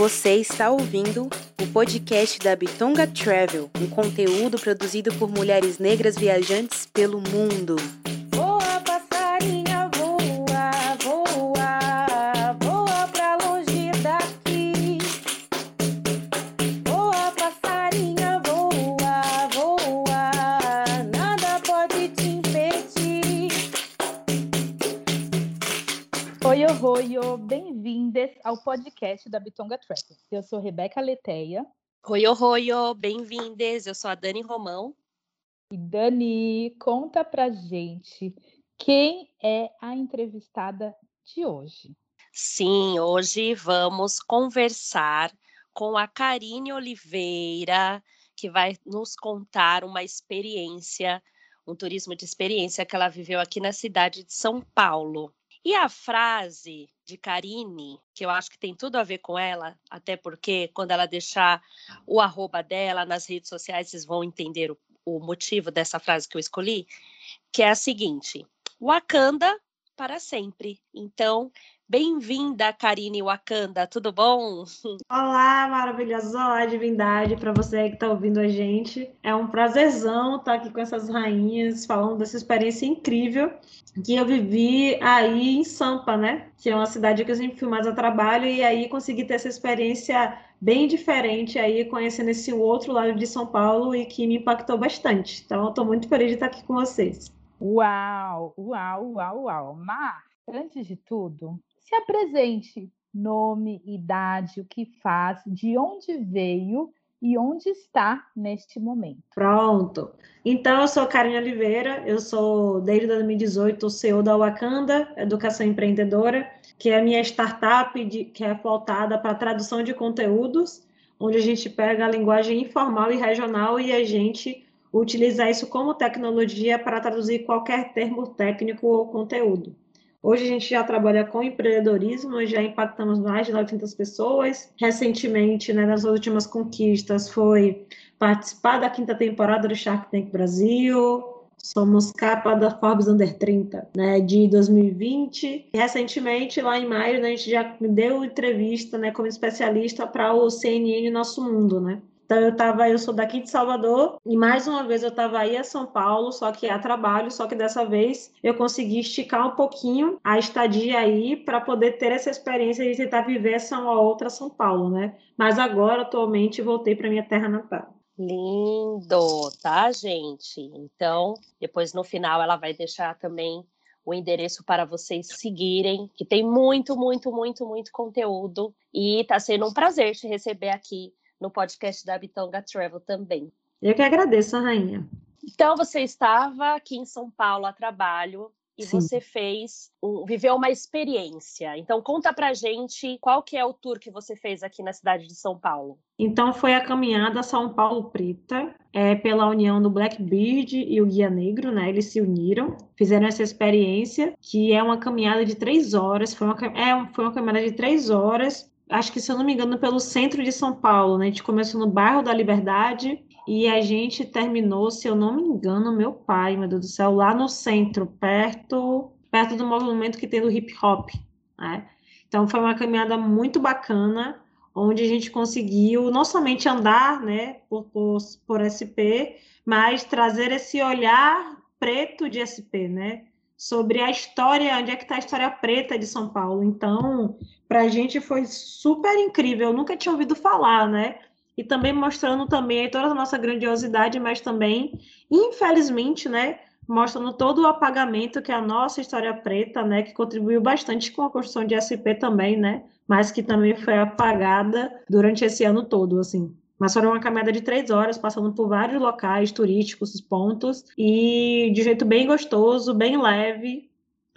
Você está ouvindo o podcast da Bitonga Travel, um conteúdo produzido por mulheres negras viajantes pelo mundo. Ao podcast da Bitonga Travel. Eu sou Rebeca Leteia. Oi, oi, oi, bem-vindas. Eu sou a Dani Romão. E Dani, conta pra gente quem é a entrevistada de hoje. Sim, hoje vamos conversar com a Karine Oliveira, que vai nos contar uma experiência, um turismo de experiência que ela viveu aqui na cidade de São Paulo. E a frase de Karine, que eu acho que tem tudo a ver com ela, até porque quando ela deixar o arroba dela nas redes sociais, vocês vão entender o, o motivo dessa frase que eu escolhi, que é a seguinte: Wakanda para sempre. Então, bem-vinda, Karine Wakanda, tudo bom? Olá, maravilhosa divindade, para você que está ouvindo a gente. É um prazerzão estar aqui com essas rainhas, falando dessa experiência incrível que eu vivi aí em Sampa, né? Que é uma cidade que eu sempre fui mais a trabalho, e aí consegui ter essa experiência bem diferente aí, conhecendo esse outro lado de São Paulo e que me impactou bastante. Então, eu estou muito feliz de estar aqui com vocês. Uau, uau, uau, uau. Mas, antes de tudo, se apresente nome, idade, o que faz, de onde veio e onde está neste momento. Pronto. Então, eu sou Karine Oliveira, eu sou, desde 2018, CEO da Wakanda, Educação Empreendedora, que é a minha startup de, que é voltada para tradução de conteúdos, onde a gente pega a linguagem informal e regional e a gente utiliza isso como tecnologia para traduzir qualquer termo técnico ou conteúdo. Hoje a gente já trabalha com empreendedorismo, já impactamos mais de 900 pessoas. Recentemente, né, nas últimas conquistas, foi participar da quinta temporada do Shark Tank Brasil. Somos capa da Forbes Under 30, né, de 2020. E recentemente, lá em maio, né, a gente já deu entrevista, né, como especialista para o CNN Nosso Mundo, né. Então eu tava, eu sou daqui de Salvador e mais uma vez eu estava aí a São Paulo, só que a trabalho, só que dessa vez eu consegui esticar um pouquinho a estadia aí para poder ter essa experiência de tentar viver essa outra São Paulo, né? Mas agora atualmente voltei para minha terra natal. Lindo, tá, gente? Então, depois no final ela vai deixar também o endereço para vocês seguirem, que tem muito, muito, muito, muito conteúdo. E tá sendo um prazer te receber aqui no podcast da Bitonga Travel também. Eu que agradeço, rainha. Então, você estava aqui em São Paulo a trabalho e Sim. você fez, viveu uma experiência. Então, conta pra gente qual que é o tour que você fez aqui na cidade de São Paulo. Então, foi a caminhada São Paulo Preta, é, pela união do Blackbeard e o Guia Negro, né? Eles se uniram, fizeram essa experiência, que é uma caminhada de três horas. Foi uma, é, foi uma caminhada de três horas acho que se eu não me engano, pelo centro de São Paulo, né? A gente começou no bairro da Liberdade e a gente terminou, se eu não me engano, meu pai, meu Deus do céu, lá no centro, perto, perto do movimento que tem do hip hop, né? Então foi uma caminhada muito bacana, onde a gente conseguiu não somente andar, né, por, por, por SP, mas trazer esse olhar preto de SP, né? Sobre a história, onde é que está a história preta de São Paulo. Então, para a gente foi super incrível. Eu nunca tinha ouvido falar, né? E também mostrando também toda a nossa grandiosidade, mas também, infelizmente, né? Mostrando todo o apagamento que é a nossa história preta, né? Que contribuiu bastante com a construção de SP também, né? Mas que também foi apagada durante esse ano todo, assim. Mas foi uma caminhada de três horas, passando por vários locais turísticos, pontos, e de jeito bem gostoso, bem leve,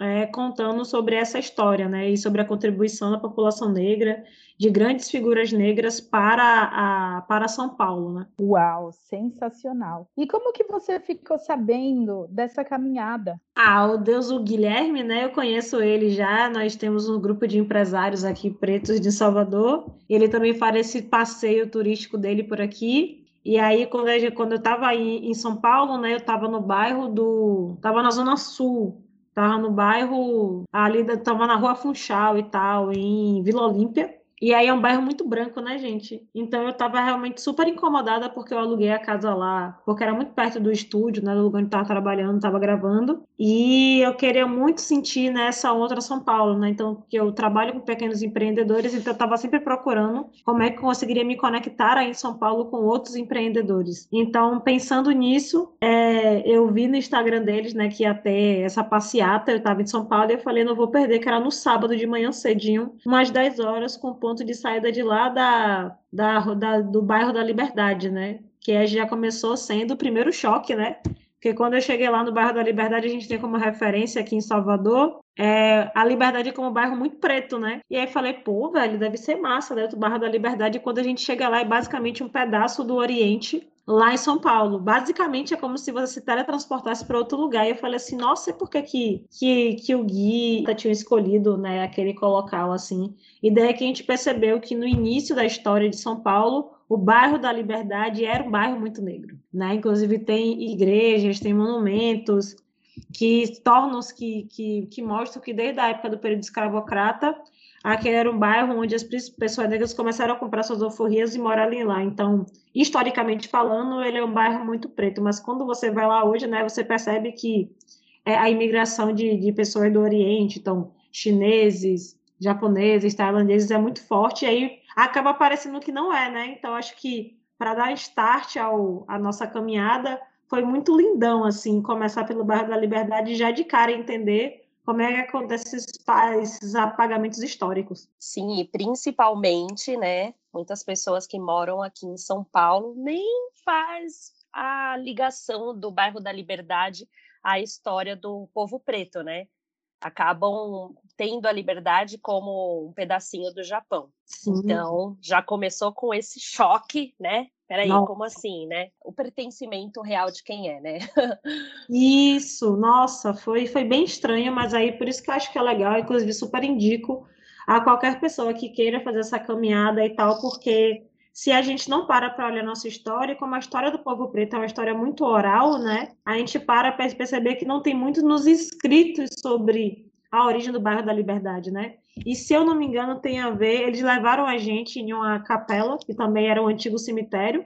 é, contando sobre essa história, né, e sobre a contribuição da população negra, de grandes figuras negras para, a, para São Paulo, né. Uau, sensacional! E como que você ficou sabendo dessa caminhada? Ah, o Deus, o Guilherme, né, eu conheço ele já, nós temos um grupo de empresários aqui pretos de Salvador, ele também faz esse passeio turístico dele por aqui, e aí, quando eu, quando eu estava em São Paulo, né, eu estava no bairro do. Estava na Zona Sul, Tava no bairro, ali, tava na rua Funchal e tal, em Vila Olímpia. E aí é um bairro muito branco, né, gente? Então eu tava realmente super incomodada porque eu aluguei a casa lá, porque era muito perto do estúdio, né, do lugar onde eu tava trabalhando, tava gravando. E eu queria muito sentir nessa outra São Paulo, né? Então, porque eu trabalho com pequenos empreendedores, então eu tava sempre procurando como é que eu conseguiria me conectar aí em São Paulo com outros empreendedores. Então, pensando nisso, é, eu vi no Instagram deles, né, que ia ter essa passeata, eu tava em São Paulo e eu falei, não vou perder, que era no sábado de manhã cedinho, umas 10 horas, com ponto de saída de lá da, da, da, do bairro da Liberdade, né? Que já começou sendo o primeiro choque, né? Porque quando eu cheguei lá no bairro da Liberdade, a gente tem como referência aqui em Salvador é, a Liberdade como bairro muito preto, né? E aí falei, pô, velho, deve ser massa, né? O bairro da Liberdade. Quando a gente chega lá, é basicamente um pedaço do Oriente lá em São Paulo. Basicamente é como se você se teletransportasse para outro lugar. E eu falei assim, nossa, e por que que, que, que o Gui tinha escolhido né, aquele local assim? E daí que a gente percebeu que no início da história de São Paulo, o bairro da Liberdade era um bairro muito negro, né? Inclusive tem igrejas, tem monumentos que tornam que, que, que mostram que desde a época do período escravocrata aquele era um bairro onde as pessoas negras começaram a comprar suas alforrias e morarem lá. Então, historicamente falando, ele é um bairro muito preto, mas quando você vai lá hoje, né, você percebe que é a imigração de, de pessoas do Oriente, então, chineses, japoneses, tailandeses, é muito forte, e aí acaba parecendo que não é, né? Então, acho que para dar start ao, à nossa caminhada, foi muito lindão, assim, começar pelo bairro da Liberdade já de cara entender como é que acontece esses, esses apagamentos históricos. Sim, e principalmente, né, muitas pessoas que moram aqui em São Paulo nem faz a ligação do bairro da Liberdade à história do povo preto, né? Acabam tendo a liberdade como um pedacinho do Japão. Sim. Então, já começou com esse choque, né? Peraí, nossa. como assim, né? O pertencimento real de quem é, né? isso, nossa, foi, foi bem estranho, mas aí por isso que eu acho que é legal, inclusive super indico a qualquer pessoa que queira fazer essa caminhada e tal, porque se a gente não para para olhar nossa história, como a história do povo preto é uma história muito oral, né? A gente para para perceber que não tem muito nos escritos sobre a origem do bairro da Liberdade, né? E se eu não me engano, tem a ver, eles levaram a gente em uma capela, que também era um antigo cemitério,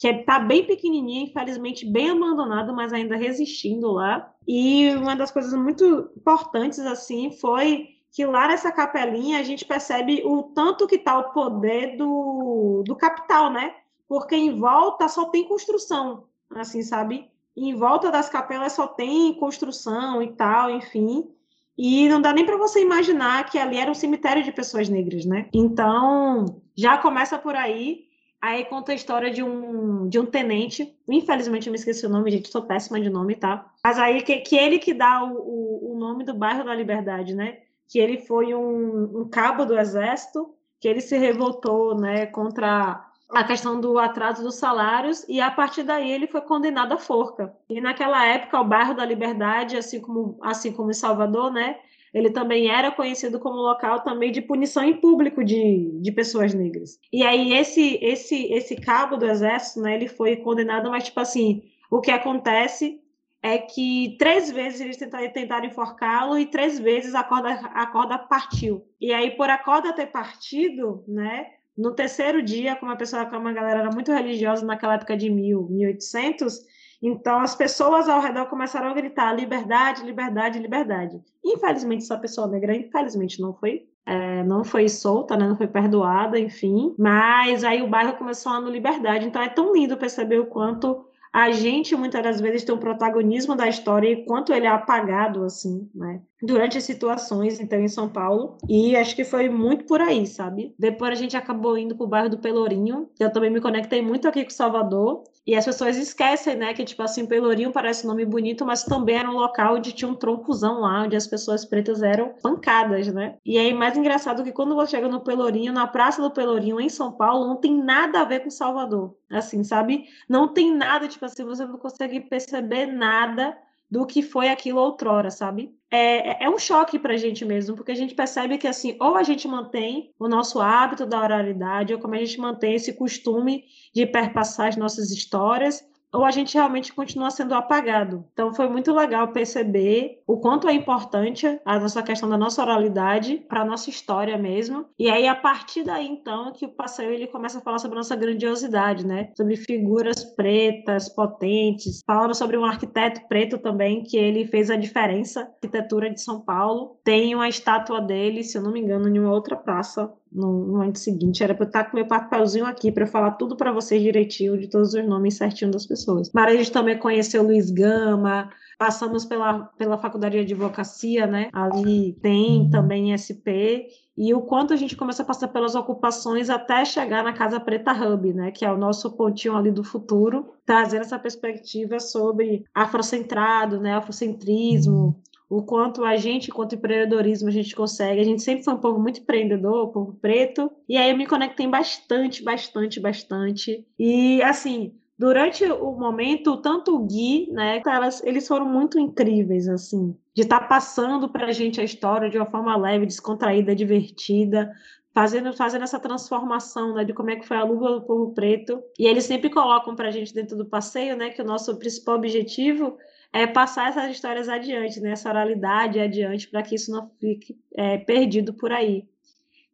que está bem pequenininha, infelizmente bem abandonado, mas ainda resistindo lá. E uma das coisas muito importantes, assim, foi que lá nessa capelinha a gente percebe o tanto que está o poder do, do capital, né? Porque em volta só tem construção, assim, sabe? em volta das capelas só tem construção e tal, enfim. E não dá nem para você imaginar que ali era um cemitério de pessoas negras, né? Então, já começa por aí. Aí conta a história de um, de um tenente. Infelizmente, eu me esqueci o nome, gente. Sou péssima de nome, tá? Mas aí que, que ele que dá o, o, o nome do bairro da Liberdade, né? Que ele foi um, um cabo do exército, que ele se revoltou, né, contra a questão do atraso dos salários e a partir daí ele foi condenado à forca. E naquela época o bairro da Liberdade, assim como assim como em Salvador, né, ele também era conhecido como local também de punição em público de, de pessoas negras. E aí esse esse esse cabo do exército, né, ele foi condenado, mas tipo assim, o que acontece é que três vezes eles tentaram, tentaram enforcá-lo e três vezes a corda, a corda partiu. E aí, por a corda ter partido, né, no terceiro dia, como a pessoa, como a galera era muito religiosa naquela época de 1000, 1800, então as pessoas ao redor começaram a gritar liberdade, liberdade, liberdade. Infelizmente essa pessoa negra, infelizmente não foi é, não foi solta, né, não foi perdoada, enfim. Mas aí o bairro começou a no liberdade. Então é tão lindo perceber o quanto a gente muitas das vezes tem um protagonismo da história e quanto ele é apagado assim, né? Durante as situações, então, em São Paulo. E acho que foi muito por aí, sabe? Depois a gente acabou indo pro bairro do Pelourinho, eu também me conectei muito aqui com Salvador. E as pessoas esquecem, né, que, tipo assim, Pelourinho parece um nome bonito, mas também era um local onde tinha um troncozão lá, onde as pessoas pretas eram pancadas, né? E aí, mais engraçado que quando você chega no Pelourinho, na Praça do Pelourinho, em São Paulo, não tem nada a ver com Salvador. Assim, sabe? Não tem nada, tipo assim, você não consegue perceber nada do que foi aquilo outrora, sabe? É, é um choque para a gente mesmo, porque a gente percebe que, assim, ou a gente mantém o nosso hábito da oralidade, ou como a gente mantém esse costume de perpassar as nossas histórias, ou a gente realmente continua sendo apagado. Então foi muito legal perceber o quanto é importante a nossa questão da nossa oralidade para a nossa história mesmo. E aí a partir daí então que o passeio ele começa a falar sobre a nossa grandiosidade, né? Sobre figuras pretas, potentes, falando sobre um arquiteto preto também que ele fez a diferença arquitetura de São Paulo. Tem uma estátua dele, se eu não me engano, em uma outra praça no, ano seguinte. Era para eu estar com meu papelzinho aqui para falar tudo para vocês direitinho, de todos os nomes certinho das pessoas. Mas a gente também conheceu Luiz Gama, passamos pela, pela faculdade de advocacia, né? Ali tem também SP. E o quanto a gente começa a passar pelas ocupações até chegar na Casa Preta Hub, né? Que é o nosso pontinho ali do futuro, trazer essa perspectiva sobre afrocentrado, né? Afrocentrismo, o quanto a gente, quanto empreendedorismo, a gente consegue. A gente sempre foi um povo muito empreendedor, um povo preto. E aí eu me conectei bastante, bastante, bastante. E assim, durante o momento, tanto o Gui, né, elas, eles foram muito incríveis, assim, de estar tá passando para a gente a história de uma forma leve, descontraída, divertida, fazendo, fazendo essa transformação, né, de como é que foi a luta do povo preto. E eles sempre colocam para a gente dentro do passeio, né, que o nosso principal objetivo é passar essas histórias adiante, né? essa oralidade adiante, para que isso não fique é, perdido por aí.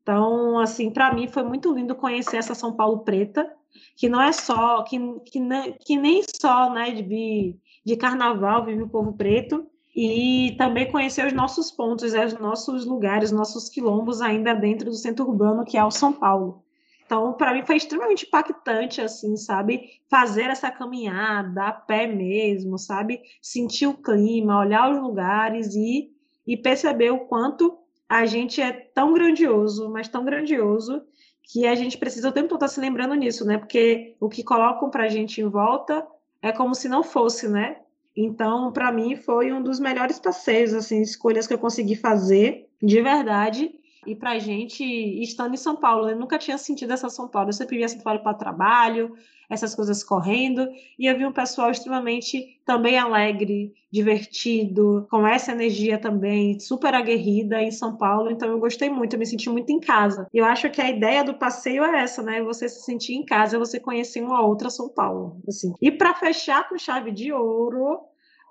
Então, assim, para mim foi muito lindo conhecer essa São Paulo preta, que não é só, que, que, que nem só né, de, de carnaval vive o povo preto, e também conhecer os nossos pontos, né, os nossos lugares, os nossos quilombos ainda dentro do centro urbano, que é o São Paulo. Então, para mim foi extremamente impactante, assim, sabe? Fazer essa caminhada a pé mesmo, sabe? Sentir o clima, olhar os lugares e, e perceber o quanto a gente é tão grandioso, mas tão grandioso, que a gente precisa o tempo todo estar tá se lembrando nisso, né? Porque o que colocam para a gente em volta é como se não fosse, né? Então, para mim, foi um dos melhores passeios, assim, escolhas que eu consegui fazer, de verdade. E para gente, estando em São Paulo, eu nunca tinha sentido essa São Paulo. Eu sempre via São Paulo para trabalho, essas coisas correndo, e eu vi um pessoal extremamente também alegre, divertido, com essa energia também, super aguerrida em São Paulo. Então eu gostei muito, eu me senti muito em casa. Eu acho que a ideia do passeio é essa, né? Você se sentir em casa, você conhecer uma outra São Paulo, assim. E para fechar com chave de ouro,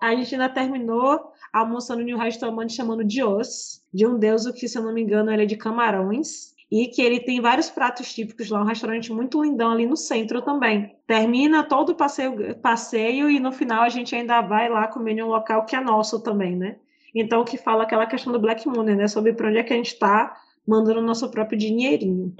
a gente ainda terminou almoçando em um restaurante chamado Dios, de um deus que, se eu não me engano, ele é de camarões. E que ele tem vários pratos típicos lá, um restaurante muito lindão ali no centro também. Termina todo o passeio, passeio e no final a gente ainda vai lá comer em um local que é nosso também, né? Então, que fala aquela questão do Black Money, né? Sobre para onde é que a gente está mandando o nosso próprio dinheirinho.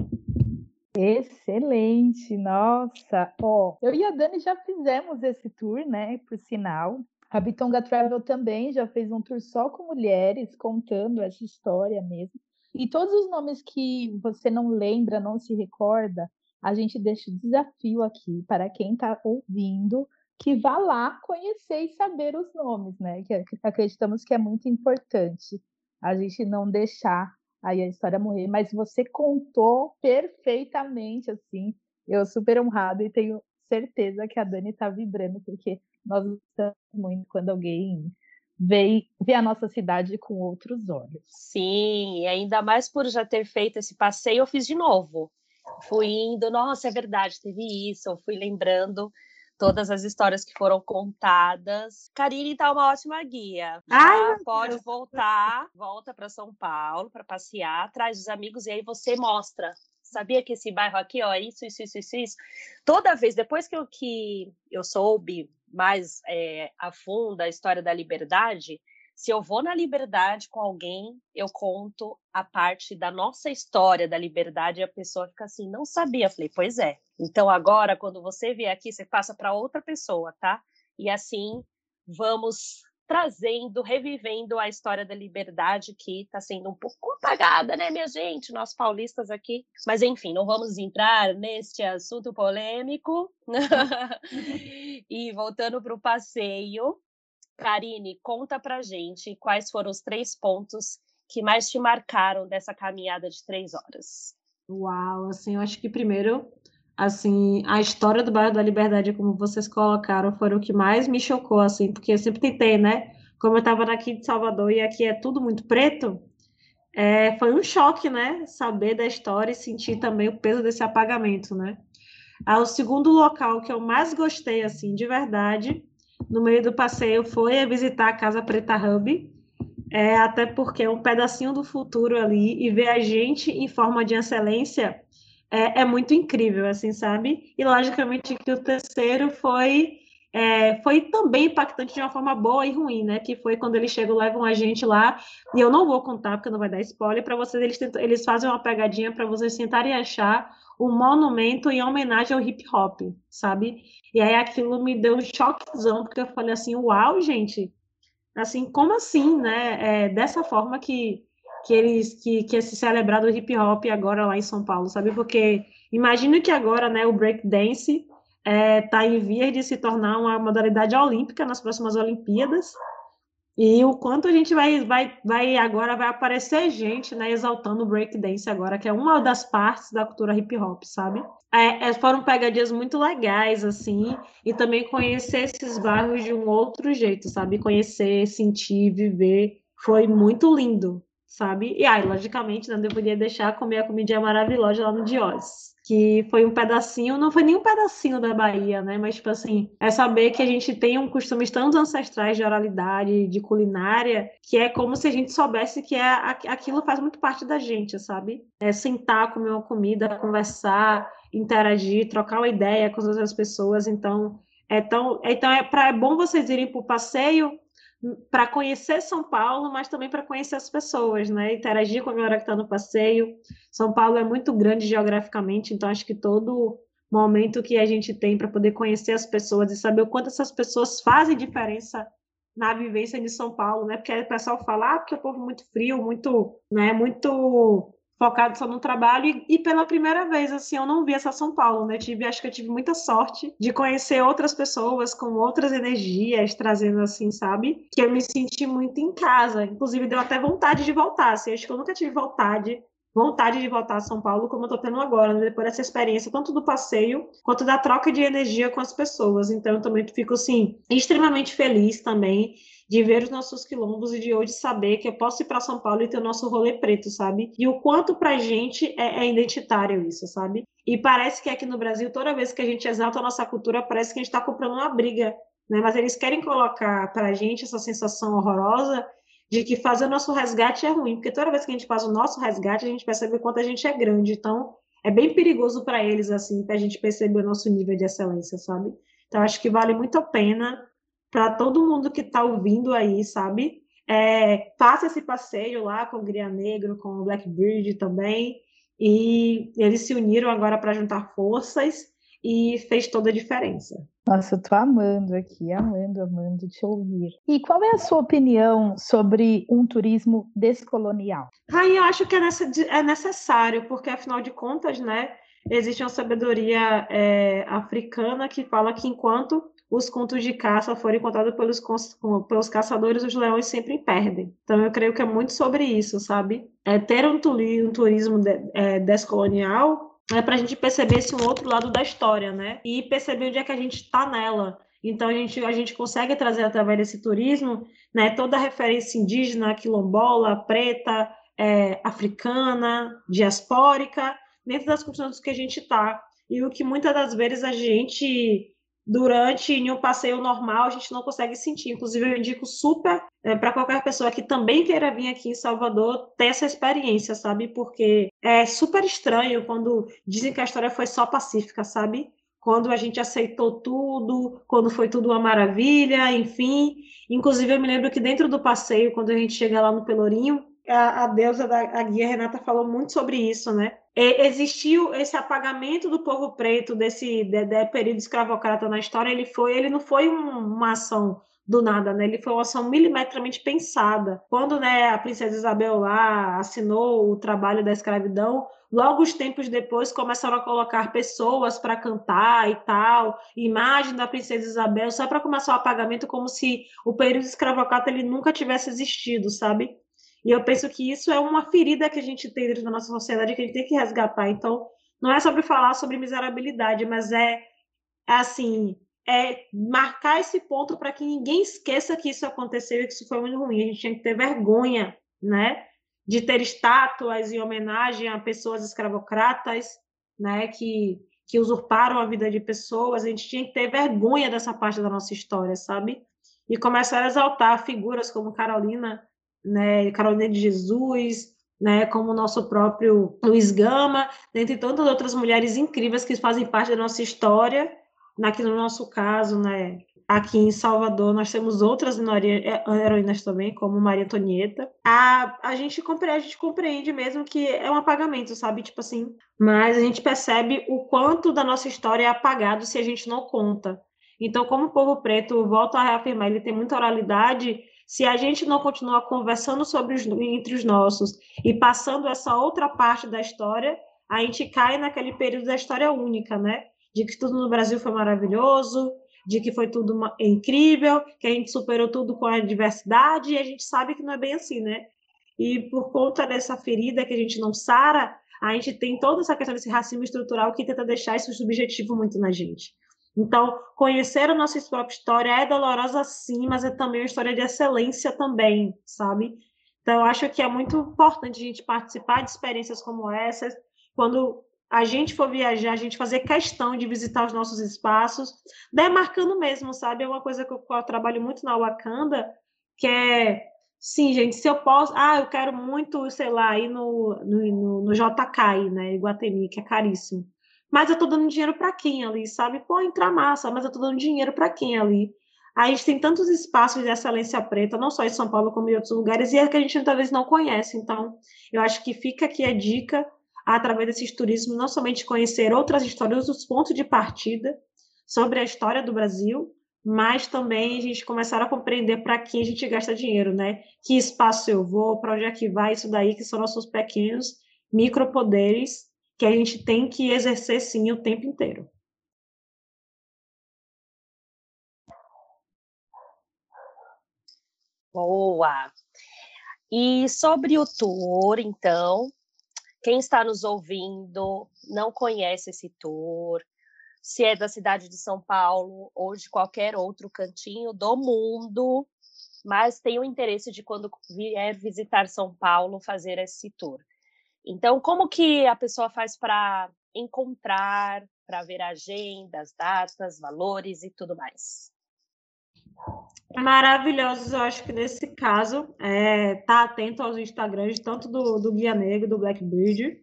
Excelente, nossa. Ó, eu e a Dani já fizemos esse tour, né? Por sinal. A Bitonga Travel também já fez um tour só com mulheres, contando essa história mesmo. E todos os nomes que você não lembra, não se recorda, a gente deixa o desafio aqui para quem está ouvindo que vá lá conhecer e saber os nomes, né? Que, acreditamos que é muito importante a gente não deixar aí a história morrer. Mas você contou perfeitamente, assim. Eu super honrado e tenho certeza que a Dani está vibrando, porque nós gostamos muito quando alguém vê, vê a nossa cidade com outros olhos. Sim, e ainda mais por já ter feito esse passeio, eu fiz de novo. Fui indo, nossa, é verdade, teve isso, eu fui lembrando todas as histórias que foram contadas. Karine tá uma ótima guia. Ai, pode Deus. voltar, volta para São Paulo para passear, traz os amigos e aí você mostra sabia que esse bairro aqui, ó, isso, isso, isso, isso, isso. Toda vez, depois que eu, que eu soube mais é, a fundo a história da liberdade, se eu vou na liberdade com alguém, eu conto a parte da nossa história da liberdade e a pessoa fica assim, não sabia. Falei, pois é. Então agora, quando você vier aqui, você passa para outra pessoa, tá? E assim vamos trazendo, revivendo a história da liberdade que está sendo um pouco apagada, né, minha gente? Nós paulistas aqui. Mas, enfim, não vamos entrar neste assunto polêmico. e voltando para o passeio, Karine, conta para gente quais foram os três pontos que mais te marcaram dessa caminhada de três horas. Uau, assim, eu acho que primeiro assim, a história do bairro da Liberdade, como vocês colocaram, foi o que mais me chocou, assim, porque eu sempre tentei, né? Como eu estava aqui de Salvador e aqui é tudo muito preto, é, foi um choque, né? Saber da história e sentir também o peso desse apagamento, né? Ah, o segundo local que eu mais gostei, assim, de verdade, no meio do passeio, foi visitar a Casa Preta Hub, é, até porque é um pedacinho do futuro ali, e ver a gente em forma de excelência é, é muito incrível, assim, sabe? E, logicamente, que o terceiro foi é, foi também impactante de uma forma boa e ruim, né? Que foi quando eles chegam, levam a gente lá, e eu não vou contar, porque não vai dar spoiler, para vocês, eles, tentam, eles fazem uma pegadinha para vocês tentarem achar um monumento em homenagem ao hip hop, sabe? E aí aquilo me deu um choquezão, porque eu falei assim, uau, gente, assim, como assim, né? É, dessa forma que, que eles, que, que é se celebrar do hip hop agora lá em São Paulo, sabe? Porque imagino que agora, né, o breakdance está é, tá em vias de se tornar uma modalidade olímpica nas próximas Olimpíadas. E o quanto a gente vai, vai, vai agora vai aparecer gente, né, exaltando o breakdance agora, que é uma das partes da cultura hip hop, sabe? É, é, foram pegadinhas muito legais, assim, e também conhecer esses bairros de um outro jeito, sabe? Conhecer, sentir, viver, foi muito lindo, sabe? E aí, logicamente, não deveria deixar comer a comidinha maravilhosa lá no Diós que foi um pedacinho, não foi nem um pedacinho da Bahia, né? Mas, tipo assim, é saber que a gente tem um costumes tão ancestrais de oralidade, de culinária, que é como se a gente soubesse que é, aquilo faz muito parte da gente, sabe? É sentar, comer uma comida, conversar, interagir, trocar uma ideia com as outras pessoas. Então, é tão. Então, é, pra, é bom vocês irem para o passeio para conhecer São Paulo, mas também para conhecer as pessoas, né? Interagir com a galera que está no passeio. São Paulo é muito grande geograficamente, então acho que todo momento que a gente tem para poder conhecer as pessoas e saber o quanto essas pessoas fazem diferença na vivência de São Paulo, né? Porque o pessoal fala, ah, porque o povo é muito frio, muito, né, muito focado só no trabalho e, e, pela primeira vez assim eu não vi essa São Paulo né? Tive acho que eu tive muita sorte de conhecer outras pessoas com outras energias trazendo assim sabe? Que eu me senti muito em casa. Inclusive deu até vontade de voltar assim, acho que eu nunca tive vontade vontade de voltar a São Paulo como eu tô tendo agora né? depois dessa experiência tanto do passeio quanto da troca de energia com as pessoas. Então eu também fico assim extremamente feliz também de ver os nossos quilombos e de hoje saber que eu posso ir para São Paulo e ter o nosso rolê preto, sabe? E o quanto pra gente é, é identitário isso, sabe? E parece que aqui no Brasil, toda vez que a gente exalta a nossa cultura, parece que a gente está comprando uma briga, né? Mas eles querem colocar pra gente essa sensação horrorosa de que fazer o nosso resgate é ruim, porque toda vez que a gente faz o nosso resgate, a gente percebe o quanto a gente é grande. Então, é bem perigoso para eles, assim, para a gente perceber o nosso nível de excelência, sabe? Então, acho que vale muito a pena para todo mundo que está ouvindo aí, sabe? É, faça esse passeio lá com o Gria Negro, com o Blackbird também. E eles se uniram agora para juntar forças e fez toda a diferença. Nossa, eu tô amando aqui, amando, amando te ouvir. E qual é a sua opinião sobre um turismo descolonial? Aí eu acho que é, é necessário, porque afinal de contas, né, existe uma sabedoria é, africana que fala que enquanto os contos de caça forem contados pelos, pelos caçadores, os leões sempre perdem. Então, eu creio que é muito sobre isso, sabe? É ter um, turismo é, descolonial é para a gente perceber esse outro lado da história, né? E perceber onde é que a gente está nela. Então, a gente, a gente consegue trazer através desse turismo né, toda a referência indígena, quilombola, preta, é, africana, diaspórica, dentro das culturas que a gente está. E o que muitas das vezes a gente durante um passeio normal a gente não consegue sentir. Inclusive, eu indico super é, para qualquer pessoa que também queira vir aqui em Salvador ter essa experiência, sabe? Porque é super estranho quando dizem que a história foi só pacífica, sabe? Quando a gente aceitou tudo, quando foi tudo uma maravilha, enfim. Inclusive, eu me lembro que dentro do passeio, quando a gente chega lá no Pelourinho, a, a deusa da a guia Renata falou muito sobre isso, né? Existiu esse apagamento do povo preto desse de, de período escravocrata na história, ele foi, ele não foi um, uma ação do nada, né? Ele foi uma ação milimetricamente pensada. Quando, né, a princesa Isabel lá assinou o trabalho da escravidão, logo os tempos depois começaram a colocar pessoas para cantar e tal, imagem da princesa Isabel, só para começar o apagamento como se o período escravocrata ele nunca tivesse existido, sabe? E eu penso que isso é uma ferida que a gente tem dentro da nossa sociedade que a gente tem que resgatar. Então, não é sobre falar sobre miserabilidade, mas é, é assim, é marcar esse ponto para que ninguém esqueça que isso aconteceu e que isso foi muito ruim. A gente tinha que ter vergonha, né, de ter estátuas em homenagem a pessoas escravocratas, né, que que usurparam a vida de pessoas, a gente tinha que ter vergonha dessa parte da nossa história, sabe? E começar a exaltar figuras como Carolina, né, Carolina de Jesus, né, como o nosso próprio Luiz Gama, dentre tantas outras mulheres incríveis que fazem parte da nossa história, aqui no nosso caso, né, Aqui em Salvador, nós temos outras é, heroínas também, como Maria Antonieta. A, a, gente compreende, a gente compreende mesmo que é um apagamento, sabe? Tipo assim. Mas a gente percebe o quanto da nossa história é apagado se a gente não conta. Então, como o povo preto, volta a reafirmar, ele tem muita oralidade. Se a gente não continuar conversando sobre os, entre os nossos e passando essa outra parte da história, a gente cai naquele período da história única, né? De que tudo no Brasil foi maravilhoso, de que foi tudo incrível, que a gente superou tudo com a diversidade, e a gente sabe que não é bem assim, né? E por conta dessa ferida que a gente não sara, a gente tem toda essa questão desse racismo estrutural que tenta deixar esse subjetivo muito na gente. Então, conhecer a nossa própria história é dolorosa sim, mas é também uma história de excelência também, sabe? Então, eu acho que é muito importante a gente participar de experiências como essas, quando a gente for viajar, a gente fazer questão de visitar os nossos espaços, demarcando mesmo, sabe? É uma coisa que eu, eu trabalho muito na Wakanda, que é, sim, gente, se eu posso, ah, eu quero muito, sei lá, ir no, no, no JK, né, Iguatemi, que é caríssimo. Mas eu tô dando dinheiro para quem ali, sabe? Pô, entrar massa, mas eu tô dando dinheiro para quem ali? A gente tem tantos espaços de excelência preta, não só em São Paulo, como em outros lugares, e é que a gente talvez não conhece. Então, eu acho que fica aqui a dica através desses turismos, não somente conhecer outras histórias, os pontos de partida sobre a história do Brasil, mas também a gente começar a compreender para que a gente gasta dinheiro, né? Que espaço eu vou, para onde é que vai isso daí, que são nossos pequenos micropoderes que a gente tem que exercer sim o tempo inteiro. Boa! E sobre o tour, então, quem está nos ouvindo não conhece esse tour, se é da cidade de São Paulo ou de qualquer outro cantinho do mundo, mas tem o interesse de quando vier visitar São Paulo fazer esse tour. Então, como que a pessoa faz para encontrar, para ver agendas, datas, valores e tudo mais? maravilhosos. Eu acho que nesse caso, é, tá atento aos Instagrams, tanto do, do Guia Negro, do Blackbird.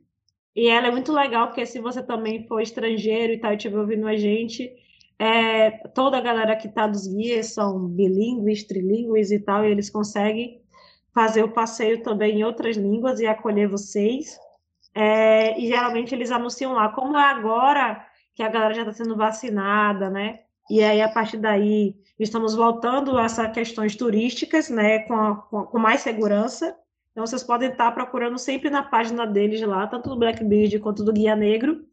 E ela é muito legal, porque se você também for estrangeiro e e estiver ouvindo a gente, é, toda a galera que tá dos guias são bilíngues, trilíngues e tal, e eles conseguem fazer o passeio também em outras línguas e acolher vocês. É, e geralmente eles anunciam lá, como é agora que a galera já está sendo vacinada, né? E aí, a partir daí, estamos voltando a essas questões turísticas, né, com, a, com, mais segurança. Então, vocês podem estar procurando sempre na página deles lá, tanto do Blackbeard quanto do Guia Negro.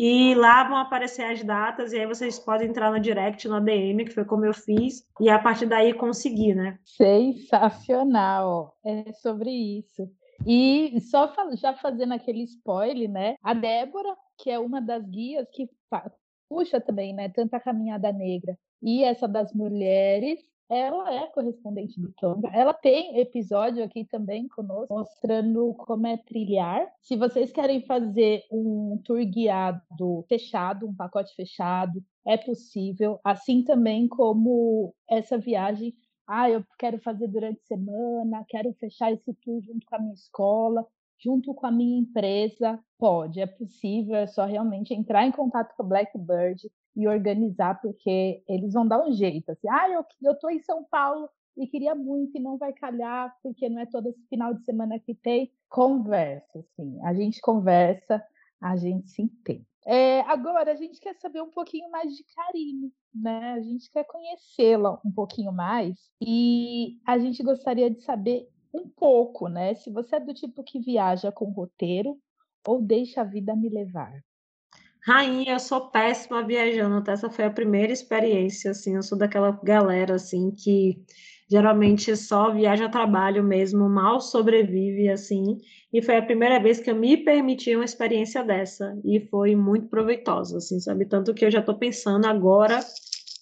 E lá vão aparecer as datas, e aí vocês podem entrar no direct, no DM, que foi como eu fiz, e a partir daí conseguir, né? Sensacional! É sobre isso. E só já fazendo aquele spoiler, né? A Débora, que é uma das guias que puxa também, né? Tanto a caminhada negra e essa das mulheres, ela é correspondente do Tonga. Ela tem episódio aqui também conosco, mostrando como é trilhar. Se vocês querem fazer um tour guiado fechado, um pacote fechado, é possível. Assim também como essa viagem. Ah, eu quero fazer durante a semana, quero fechar esse tour junto com a minha escola junto com a minha empresa? Pode, é possível, é só realmente entrar em contato com a Blackbird e organizar, porque eles vão dar um jeito. Assim, ah, eu estou em São Paulo e queria muito e não vai calhar, porque não é todo esse final de semana que tem. Conversa, assim, a gente conversa, a gente se entende. É, agora, a gente quer saber um pouquinho mais de Karine, né? A gente quer conhecê-la um pouquinho mais e a gente gostaria de saber um pouco, né? Se você é do tipo que viaja com roteiro ou deixa a vida me levar. Rainha, eu sou péssima viajando, tá? Essa foi a primeira experiência, assim, eu sou daquela galera, assim, que geralmente só viaja a trabalho mesmo, mal sobrevive, assim, e foi a primeira vez que eu me permiti uma experiência dessa, e foi muito proveitosa, assim, sabe? Tanto que eu já estou pensando agora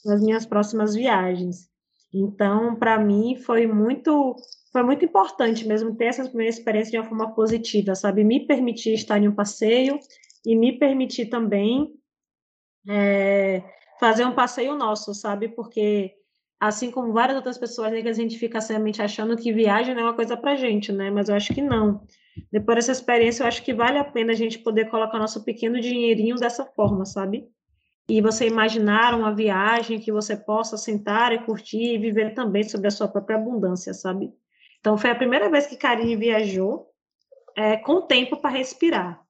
nas minhas próximas viagens. Então, para mim, foi muito foi muito importante mesmo ter essa primeira experiência de uma forma positiva, sabe? Me permitir estar em um passeio e me permitir também é, fazer um passeio nosso, sabe? Porque assim como várias outras pessoas negras, a gente fica sempre achando que viagem não é uma coisa pra gente, né? Mas eu acho que não. Depois dessa experiência, eu acho que vale a pena a gente poder colocar nosso pequeno dinheirinho dessa forma, sabe? E você imaginar uma viagem que você possa sentar e curtir e viver também sobre a sua própria abundância, sabe? Então, foi a primeira vez que Karine viajou é, com tempo para respirar.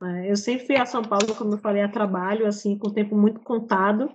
Né? Eu sempre fui a São Paulo, como eu falei, a trabalho, assim, com tempo muito contado.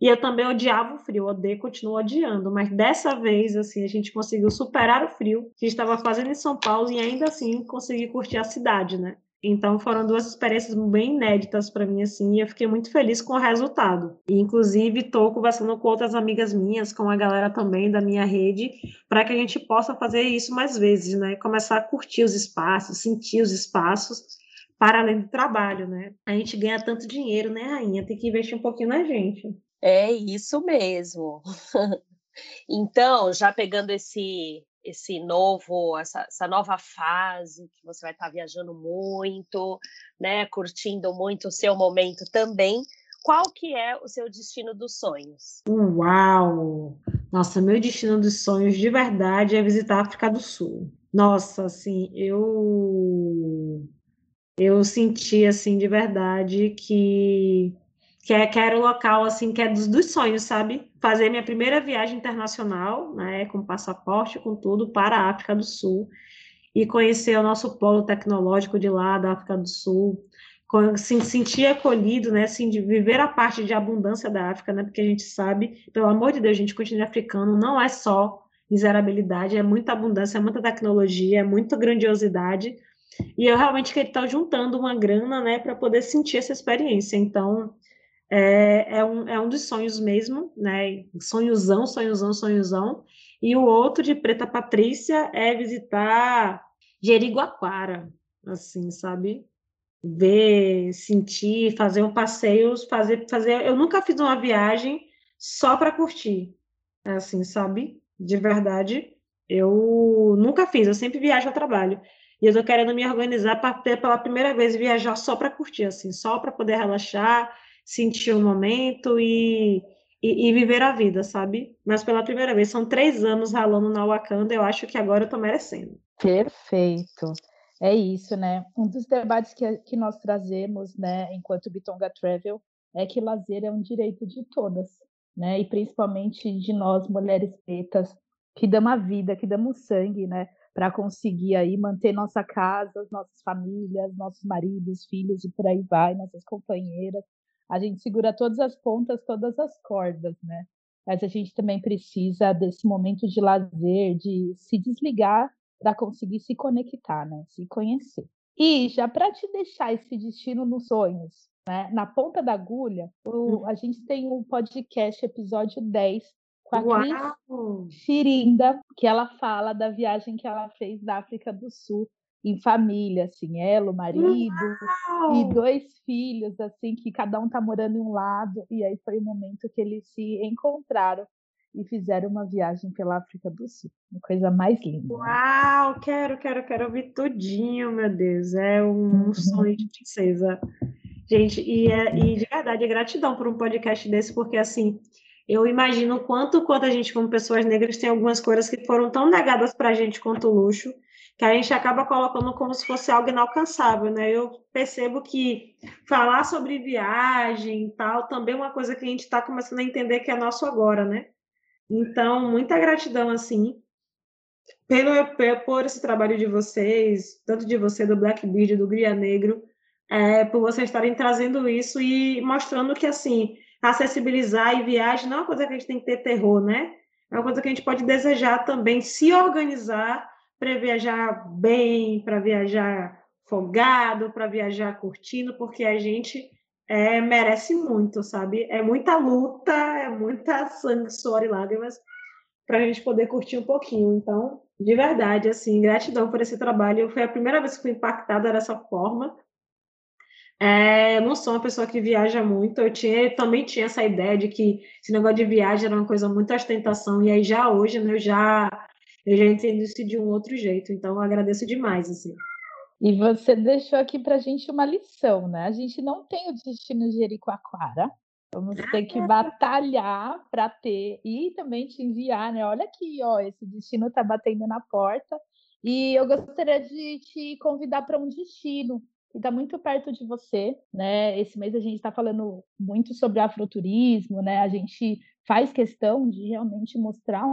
E eu também odiava o frio, odeio, continuo odiando, mas dessa vez, assim, a gente conseguiu superar o frio que estava fazendo em São Paulo e ainda assim conseguir curtir a cidade, né? Então foram duas experiências bem inéditas para mim assim, e eu fiquei muito feliz com o resultado. E inclusive estou conversando com outras amigas minhas, com a galera também da minha rede, para que a gente possa fazer isso mais vezes, né? Começar a curtir os espaços, sentir os espaços para além do trabalho, né? A gente ganha tanto dinheiro, né, rainha? Tem que investir um pouquinho na gente. É isso mesmo. então, já pegando esse esse novo, essa, essa, nova fase que você vai estar viajando muito, né, curtindo muito o seu momento também. Qual que é o seu destino dos sonhos? Uau! Nossa, meu destino dos sonhos de verdade é visitar a África do Sul. Nossa, assim, eu eu senti assim de verdade que que, é, que era o local assim que é dos, dos sonhos, sabe? Fazer minha primeira viagem internacional, né, com passaporte, com tudo, para a África do Sul. E conhecer o nosso polo tecnológico de lá, da África do Sul, se sentir acolhido, né, assim, de viver a parte de abundância da África, né, porque a gente sabe, pelo amor de Deus, gente, o continente africano não é só miserabilidade, é muita abundância, é muita tecnologia, é muita grandiosidade, e eu realmente queria estar juntando uma grana, né, para poder sentir essa experiência, então é, é, um, é um dos sonhos mesmo, né? Sonhozão, sonhozão, sonhozão. E o outro de Preta Patrícia é visitar Jeriguaquara, assim, sabe? Ver, sentir, fazer um passeio, fazer, fazer. Eu nunca fiz uma viagem só para curtir, assim, sabe? De verdade, eu nunca fiz. Eu sempre viajo a trabalho. E eu tô querendo me organizar para ter pela primeira vez viajar só para curtir, assim, só para poder relaxar sentir o momento e, e, e, viver a vida, sabe? Mas pela primeira vez, são três anos ralando na Wakanda, eu acho que agora eu tô merecendo. Perfeito. É isso, né? Um dos debates que, que nós trazemos, né, enquanto Bitonga Travel, é que lazer é um direito de todas, né? E principalmente de nós, mulheres pretas, que damos a vida, que damos sangue, né? Para conseguir aí manter nossa casa, nossas famílias, nossos maridos, filhos e por aí vai, nossas companheiras, a gente segura todas as pontas, todas as cordas, né? Mas a gente também precisa desse momento de lazer, de se desligar para conseguir se conectar, né? Se conhecer. E já para te deixar esse destino nos sonhos, né? Na ponta da agulha, o, a gente tem um podcast, episódio 10, com a Uau! Cris Firinda, que ela fala da viagem que ela fez da África do Sul em família, assim, ela, o marido Uau! e dois filhos, assim, que cada um tá morando em um lado, e aí foi o momento que eles se encontraram e fizeram uma viagem pela África do Sul. Uma coisa mais linda. Uau, quero, quero, quero ouvir tudinho, meu Deus. É um uhum. sonho de princesa. Gente, e, é, e de verdade, é gratidão por um podcast desse, porque assim, eu imagino quanto, quanto a gente, como pessoas negras, tem algumas coisas que foram tão negadas pra gente quanto o luxo que a gente acaba colocando como se fosse algo inalcançável, né? Eu percebo que falar sobre viagem e tal também é uma coisa que a gente está começando a entender que é nosso agora, né? Então, muita gratidão, assim, pelo, por esse trabalho de vocês, tanto de você, do Blackbeard, do Gria Negro, é, por vocês estarem trazendo isso e mostrando que, assim, acessibilizar e viagem não é uma coisa que a gente tem que ter terror, né? É uma coisa que a gente pode desejar também, se organizar para viajar bem, para viajar folgado, para viajar curtindo, porque a gente é, merece muito, sabe? É muita luta, é muita sangue, suor e lágrimas para a gente poder curtir um pouquinho. Então, de verdade, assim, gratidão por esse trabalho. Foi a primeira vez que fui impactada dessa forma. É, não sou uma pessoa que viaja muito, eu, tinha, também tinha essa ideia de que esse negócio de viagem era uma coisa muito ostentação, e aí já hoje, né, eu já eu já entendo isso de um outro jeito. Então, agradeço demais, assim. E você deixou aqui para a gente uma lição, né? A gente não tem o destino de Jericoacoara, Vamos ter que batalhar para ter e também te enviar, né? Olha aqui, ó, esse destino está batendo na porta. E eu gostaria de te convidar para um destino que está muito perto de você, né? Esse mês a gente está falando muito sobre afroturismo, né? A gente faz questão de realmente mostrar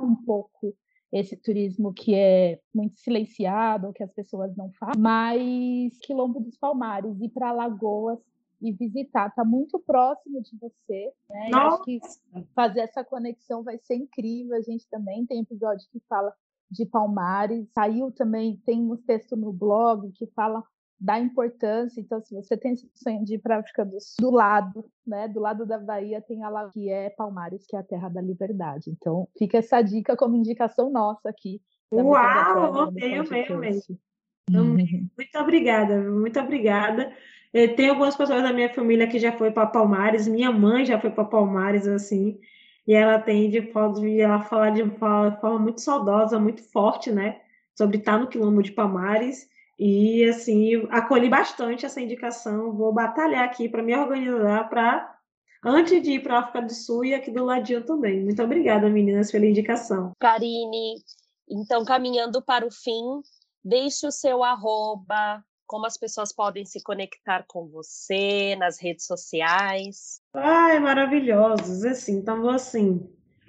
um pouco esse turismo que é muito silenciado, que as pessoas não falam, mas Quilombo dos Palmares, ir para Lagoas e visitar, está muito próximo de você, né? Acho que fazer essa conexão vai ser incrível. A gente também tem episódio que fala de Palmares, saiu também, tem um texto no blog que fala da importância. Então, se você tem esse sonho de ir para a África do Sul, do lado, né, do lado da Bahia tem a que é Palmares, que é a terra da liberdade. Então, fica essa dica como indicação nossa aqui. Uau, tenho mesmo. Então, muito obrigada, muito obrigada. Tem algumas pessoas da minha família que já foi para Palmares, minha mãe já foi para Palmares, assim, e ela tem de ela falar de uma forma muito saudosa, muito forte, né, sobre estar no quilombo de Palmares. E assim, acolhi bastante essa indicação. Vou batalhar aqui para me organizar para antes de ir para a África do Sul e aqui do ladinho também. Muito obrigada, meninas, pela indicação. Karine, então caminhando para o fim, deixe o seu arroba, como as pessoas podem se conectar com você nas redes sociais. Ai, maravilhosos. Assim, então vou assim.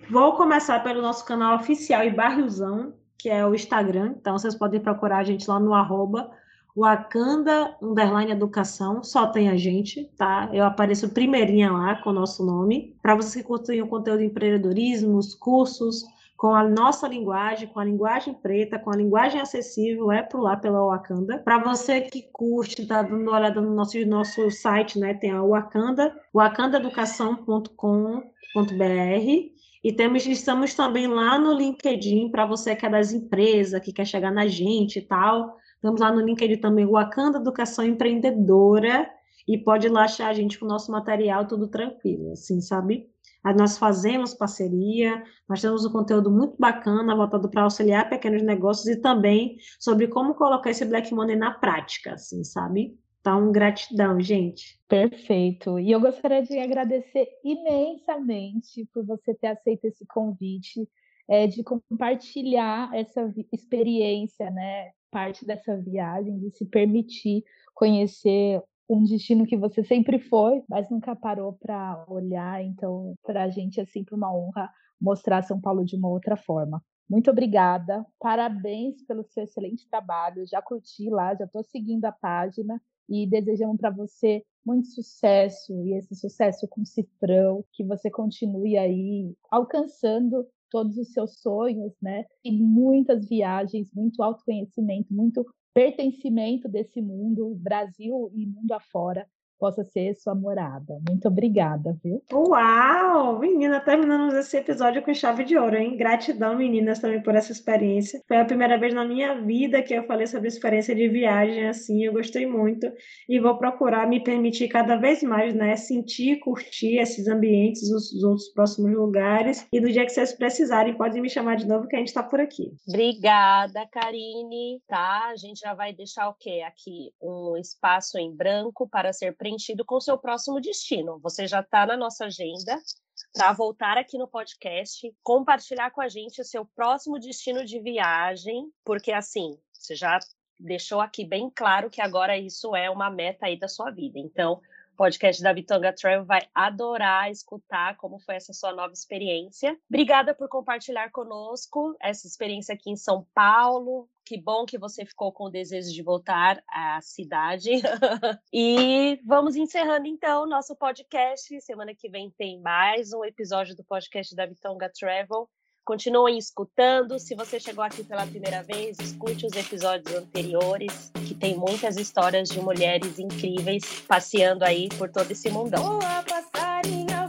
Vou começar pelo nosso canal oficial e Barrilzão, que é o Instagram. Então, vocês podem procurar a gente lá no arroba Wakanda Underline Educação, só tem a gente, tá? Eu apareço primeirinha lá com o nosso nome. Para vocês que curtem o conteúdo de empreendedorismo, os cursos, com a nossa linguagem, com a linguagem preta, com a linguagem acessível, é por lá pela Wakanda. Para você que curte, tá dando uma olhada no nosso, nosso site, né? Tem a Wakanda, wakandaeducação.com.br e temos, estamos também lá no LinkedIn para você que é das empresas, que quer chegar na gente e tal. Estamos lá no LinkedIn também, Wakanda Educação Empreendedora, e pode lá achar a gente com o nosso material tudo tranquilo, assim, sabe? Aí nós fazemos parceria, nós temos um conteúdo muito bacana voltado para auxiliar pequenos negócios e também sobre como colocar esse Black Money na prática, assim, sabe? Então, gratidão, gente. Perfeito. E eu gostaria de agradecer imensamente por você ter aceito esse convite, é, de compartilhar essa experiência, né? Parte dessa viagem, de se permitir conhecer um destino que você sempre foi, mas nunca parou para olhar. Então, para a gente é sempre uma honra mostrar São Paulo de uma outra forma. Muito obrigada, parabéns pelo seu excelente trabalho. Já curti lá, já estou seguindo a página e desejamos para você muito sucesso e esse sucesso com cifrão, que você continue aí alcançando todos os seus sonhos, né? E muitas viagens, muito autoconhecimento, muito pertencimento desse mundo, Brasil e mundo afora, possa ser sua morada. Muito obrigada, viu? Uau! Menina, terminamos esse episódio com chave de ouro, hein? Gratidão, meninas, também por essa experiência. Foi a primeira vez na minha vida que eu falei sobre experiência de viagem, assim, eu gostei muito e vou procurar me permitir cada vez mais, né, sentir, curtir esses ambientes, os, os outros próximos lugares. E no dia que vocês precisarem, podem me chamar de novo que a gente está por aqui. Obrigada, Karine. Tá, a gente já vai deixar o quê? Aqui um espaço em branco para ser preenchido preenchido com o seu próximo destino. Você já está na nossa agenda para voltar aqui no podcast, compartilhar com a gente o seu próximo destino de viagem, porque assim, você já deixou aqui bem claro que agora isso é uma meta aí da sua vida. Então, podcast da Bitonga Travel vai adorar escutar como foi essa sua nova experiência. Obrigada por compartilhar conosco essa experiência aqui em São Paulo. Que bom que você ficou com o desejo de voltar à cidade. e vamos encerrando então nosso podcast. Semana que vem tem mais um episódio do podcast da Bitonga Travel. Continuem escutando. Se você chegou aqui pela primeira vez, escute os episódios anteriores, que tem muitas histórias de mulheres incríveis passeando aí por todo esse mundão. Voa, passarinha.